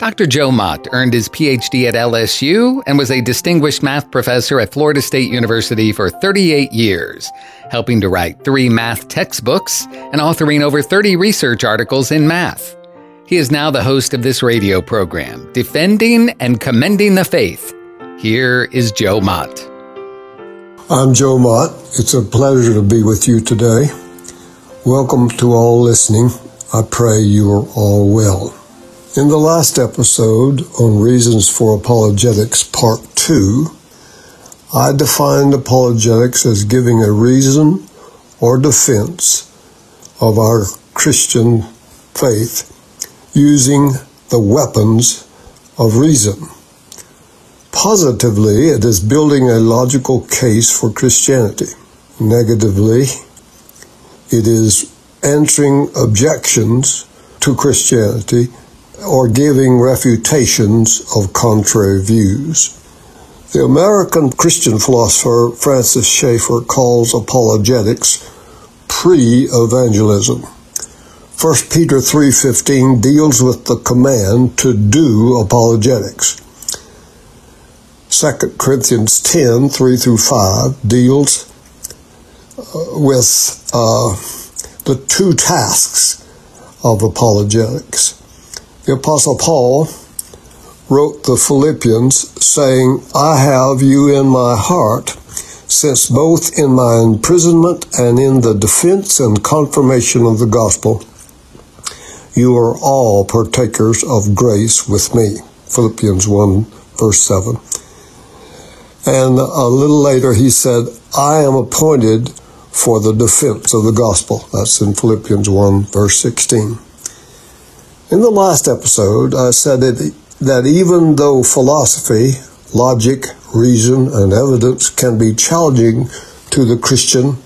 Dr. Joe Mott earned his PhD at LSU and was a distinguished math professor at Florida State University for 38 years, helping to write three math textbooks and authoring over 30 research articles in math. He is now the host of this radio program, Defending and Commending the Faith. Here is Joe Mott. I'm Joe Mott. It's a pleasure to be with you today. Welcome to all listening. I pray you are all well. In the last episode on Reasons for Apologetics, Part 2, I defined apologetics as giving a reason or defense of our Christian faith using the weapons of reason. Positively, it is building a logical case for Christianity. Negatively, it is answering objections to Christianity or giving refutations of contrary views. The American Christian philosopher Francis Schaeffer calls apologetics pre-evangelism. 1 Peter 3:15 deals with the command to do apologetics. 2 Corinthians 10 3 through 5 deals uh, with uh, the two tasks of apologetics. The Apostle Paul wrote the Philippians saying, I have you in my heart, since both in my imprisonment and in the defense and confirmation of the gospel, you are all partakers of grace with me. Philippians 1, verse 7. And a little later he said, I am appointed for the defense of the gospel. That's in Philippians 1, verse 16. In the last episode, I said that, that even though philosophy, logic, reason, and evidence can be challenging to the Christian,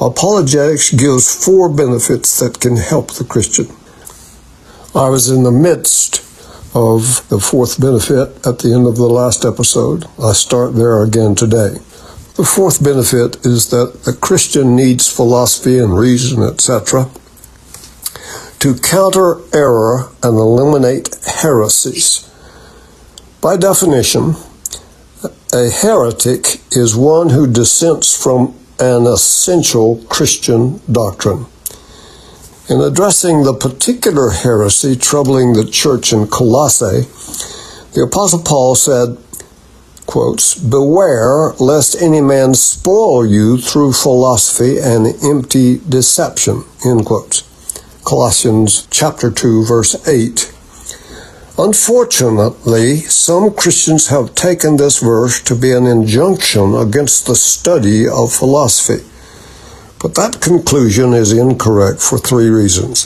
apologetics gives four benefits that can help the Christian. I was in the midst of the fourth benefit at the end of the last episode. I start there again today. The fourth benefit is that the Christian needs philosophy and reason, etc., to counter error and eliminate heresies. By definition, a heretic is one who dissents from an essential Christian doctrine. In addressing the particular heresy troubling the church in Colossae, the Apostle Paul said, quotes, Beware lest any man spoil you through philosophy and empty deception, end quotes. Colossians chapter 2 verse 8. Unfortunately, some Christians have taken this verse to be an injunction against the study of philosophy. But that conclusion is incorrect for three reasons.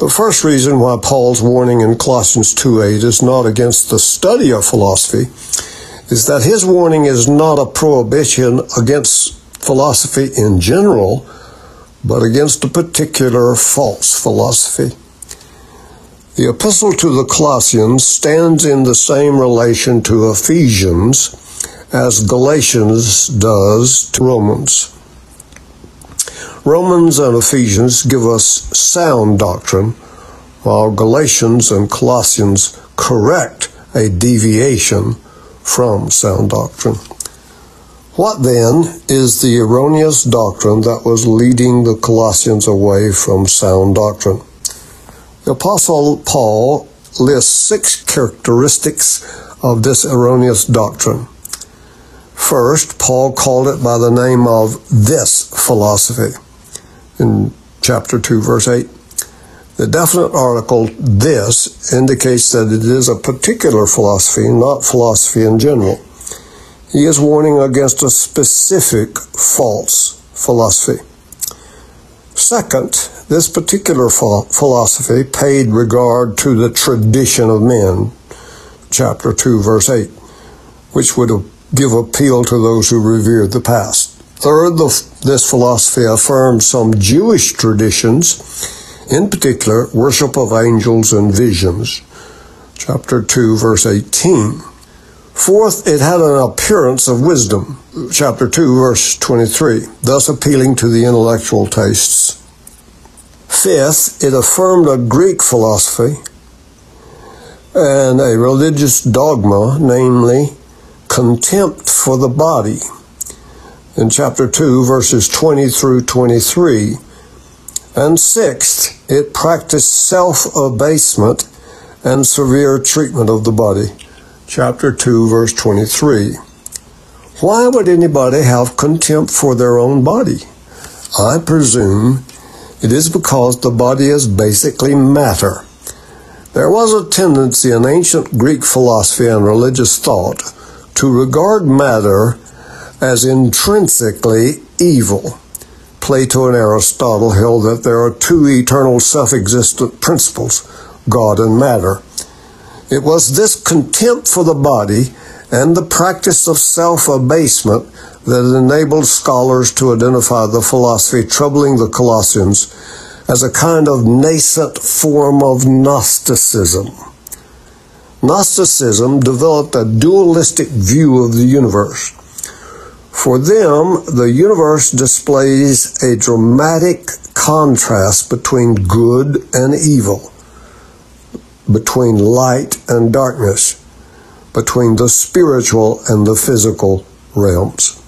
The first reason why Paul's warning in Colossians 2:8 is not against the study of philosophy is that his warning is not a prohibition against philosophy in general, but against a particular false philosophy. The epistle to the Colossians stands in the same relation to Ephesians as Galatians does to Romans. Romans and Ephesians give us sound doctrine, while Galatians and Colossians correct a deviation from sound doctrine. What then is the erroneous doctrine that was leading the Colossians away from sound doctrine? The Apostle Paul lists six characteristics of this erroneous doctrine. First, Paul called it by the name of this philosophy in chapter 2, verse 8. The definite article this indicates that it is a particular philosophy, not philosophy in general. He is warning against a specific false philosophy. Second, this particular philosophy paid regard to the tradition of men, chapter 2, verse 8, which would give appeal to those who revered the past. Third, this philosophy affirms some Jewish traditions in particular, worship of angels and visions. Chapter 2, verse 18. Fourth, it had an appearance of wisdom. Chapter 2, verse 23, thus appealing to the intellectual tastes. Fifth, it affirmed a Greek philosophy and a religious dogma, namely contempt for the body. In chapter 2, verses 20 through 23. And sixth, it practiced self abasement and severe treatment of the body. Chapter 2, verse 23. Why would anybody have contempt for their own body? I presume it is because the body is basically matter. There was a tendency in ancient Greek philosophy and religious thought to regard matter as intrinsically evil. Plato and Aristotle held that there are two eternal self existent principles, God and matter. It was this contempt for the body and the practice of self abasement that enabled scholars to identify the philosophy troubling the Colossians as a kind of nascent form of Gnosticism. Gnosticism developed a dualistic view of the universe for them, the universe displays a dramatic contrast between good and evil, between light and darkness, between the spiritual and the physical realms.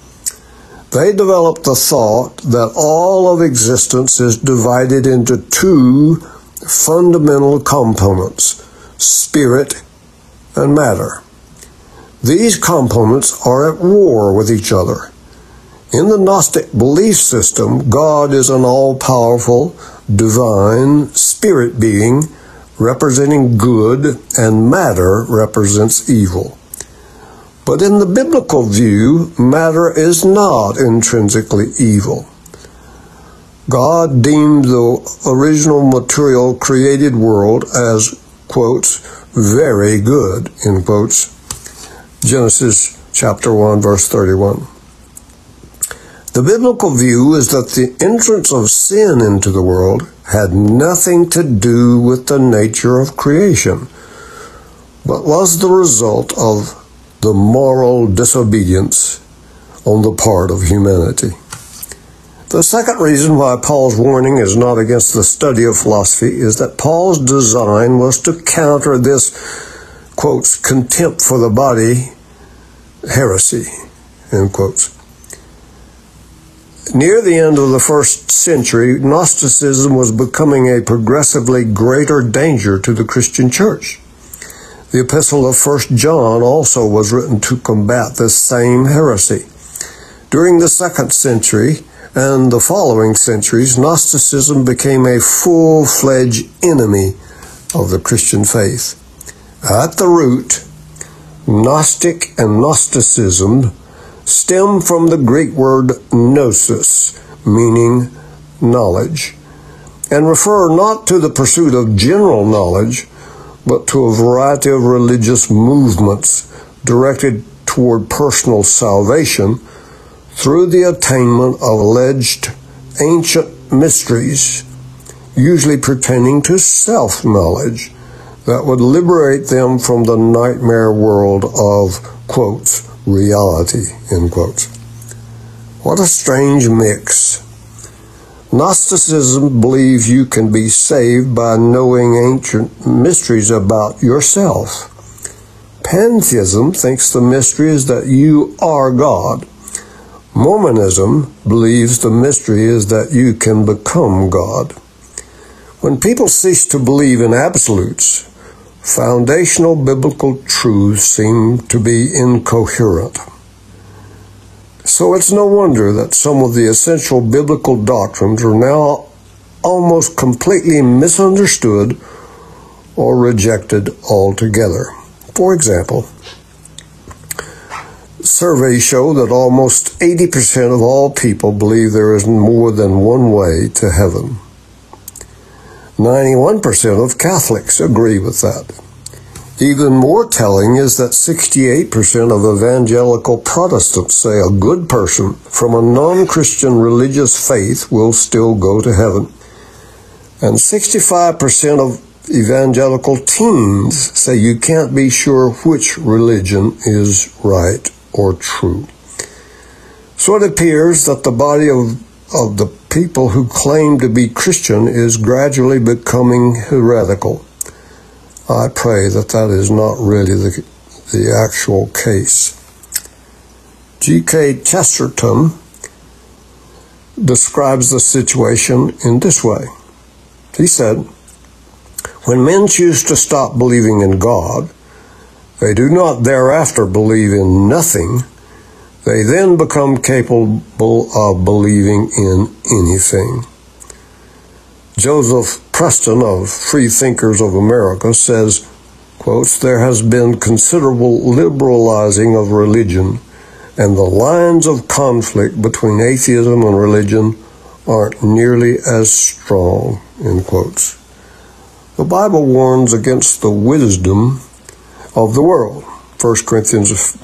They developed the thought that all of existence is divided into two fundamental components spirit and matter. These components are at war with each other. In the Gnostic belief system, God is an all powerful, divine, spirit being representing good, and matter represents evil. But in the biblical view, matter is not intrinsically evil. God deemed the original material created world as, quotes, very good, in quotes, Genesis chapter 1, verse 31. The biblical view is that the entrance of sin into the world had nothing to do with the nature of creation, but was the result of the moral disobedience on the part of humanity. The second reason why Paul's warning is not against the study of philosophy is that Paul's design was to counter this, quotes, contempt for the body heresy, end quotes. Near the end of the first century, Gnosticism was becoming a progressively greater danger to the Christian church. The epistle of 1 John also was written to combat this same heresy. During the second century and the following centuries, Gnosticism became a full fledged enemy of the Christian faith. At the root, Gnostic and Gnosticism stem from the Greek word gnosis, meaning knowledge, and refer not to the pursuit of general knowledge, but to a variety of religious movements directed toward personal salvation through the attainment of alleged ancient mysteries, usually pertaining to self knowledge that would liberate them from the nightmare world of, quotes, reality, end quote. What a strange mix. Gnosticism believes you can be saved by knowing ancient mysteries about yourself. Pantheism thinks the mystery is that you are God. Mormonism believes the mystery is that you can become God. When people cease to believe in absolutes, foundational biblical truths seem to be incoherent. So it's no wonder that some of the essential biblical doctrines are now almost completely misunderstood or rejected altogether. For example, surveys show that almost 80% of all people believe there is more than one way to heaven. 91% of Catholics agree with that. Even more telling is that 68% of evangelical Protestants say a good person from a non Christian religious faith will still go to heaven. And 65% of evangelical teens say you can't be sure which religion is right or true. So it appears that the body of, of the people who claim to be Christian is gradually becoming heretical. I pray that that is not really the, the actual case. G.K. Chesterton describes the situation in this way. He said, When men choose to stop believing in God, they do not thereafter believe in nothing. They then become capable of believing in anything. Joseph Preston of Free Thinkers of America says, quotes, There has been considerable liberalizing of religion, and the lines of conflict between atheism and religion aren't nearly as strong, end quotes. The Bible warns against the wisdom of the world. 1 Corinthians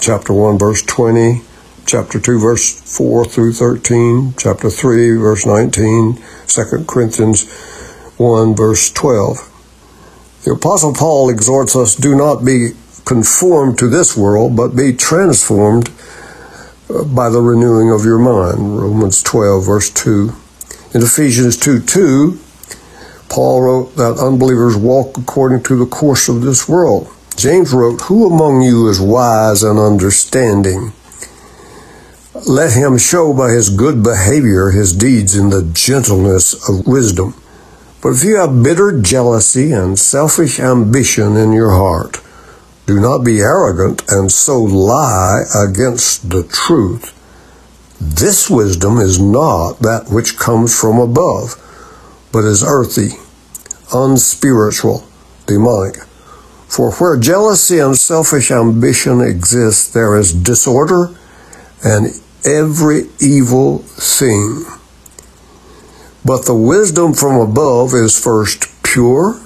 chapter 1 verse 20, chapter 2 verse 4 through 13, chapter 3 verse 19, 2 Corinthians 1 verse 12. The apostle Paul exhorts us do not be conformed to this world, but be transformed uh, by the renewing of your mind. Romans 12 verse 2. In Ephesians 2 2, Paul wrote that unbelievers walk according to the course of this world. James wrote, Who among you is wise and understanding? Let him show by his good behavior his deeds in the gentleness of wisdom. But if you have bitter jealousy and selfish ambition in your heart, do not be arrogant and so lie against the truth. This wisdom is not that which comes from above, but is earthy, unspiritual, demonic. For where jealousy and selfish ambition exist, there is disorder and every evil thing. But the wisdom from above is first pure,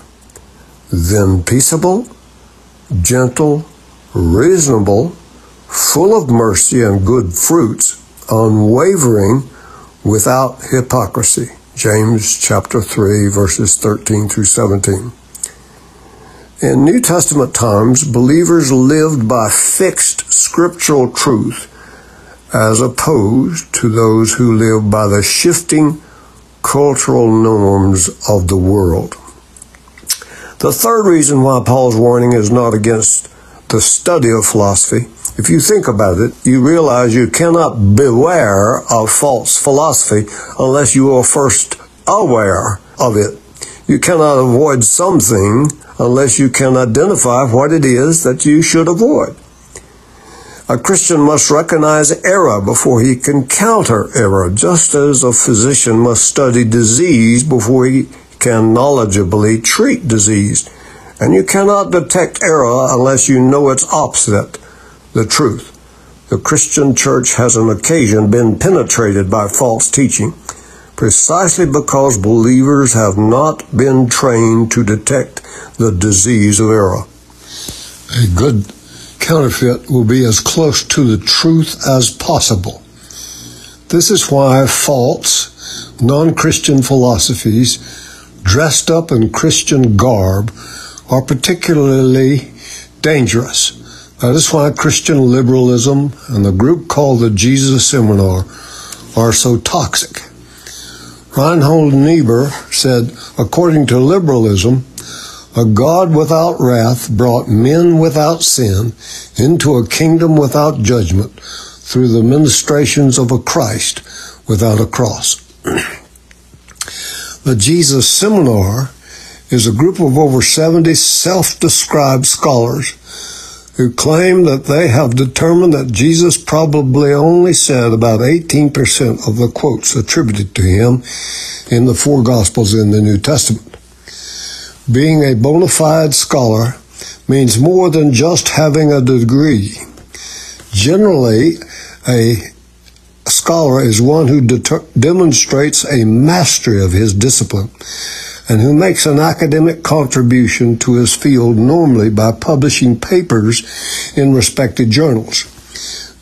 then peaceable, gentle, reasonable, full of mercy and good fruits, unwavering, without hypocrisy. James chapter 3 verses 13 through 17. In New Testament times, believers lived by fixed scriptural truth as opposed to those who live by the shifting cultural norms of the world. The third reason why Paul's warning is not against the study of philosophy, if you think about it, you realize you cannot beware of false philosophy unless you are first aware of it. You cannot avoid something unless you can identify what it is that you should avoid. A Christian must recognize error before he can counter error, just as a physician must study disease before he can knowledgeably treat disease. And you cannot detect error unless you know its opposite, the truth. The Christian church has on occasion been penetrated by false teaching precisely because believers have not been trained to detect the disease of error. A good counterfeit will be as close to the truth as possible. This is why false, non Christian philosophies dressed up in Christian garb are particularly dangerous. That is why Christian liberalism and the group called the Jesus Seminar are so toxic. Reinhold Niebuhr said, according to liberalism, a God without wrath brought men without sin into a kingdom without judgment through the ministrations of a Christ without a cross. the Jesus Seminar is a group of over 70 self described scholars who claim that they have determined that Jesus probably only said about 18% of the quotes attributed to him in the four Gospels in the New Testament. Being a bona fide scholar means more than just having a degree. Generally, a scholar is one who demonstrates a mastery of his discipline and who makes an academic contribution to his field normally by publishing papers in respected journals.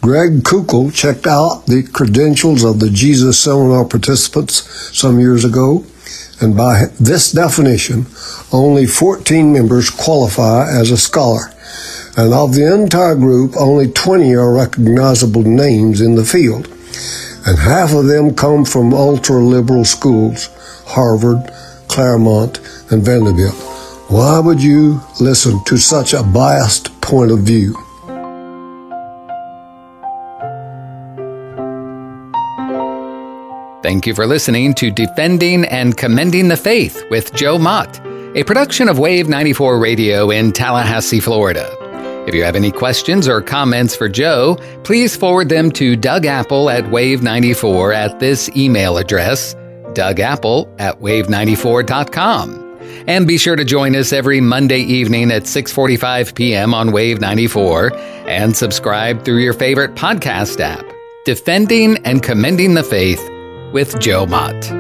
Greg Koukl checked out the credentials of the Jesus Seminar participants some years ago and by this definition, only 14 members qualify as a scholar. And of the entire group, only 20 are recognizable names in the field. And half of them come from ultra liberal schools Harvard, Claremont, and Vanderbilt. Why would you listen to such a biased point of view? Thank you for listening to Defending and Commending the Faith with Joe Mott, a production of Wave 94 Radio in Tallahassee, Florida. If you have any questions or comments for Joe, please forward them to Doug Apple at Wave94 at this email address, dougapple at wave94.com. And be sure to join us every Monday evening at 6:45 p.m. on Wave 94 and subscribe through your favorite podcast app. Defending and Commending the Faith with Joe Mott.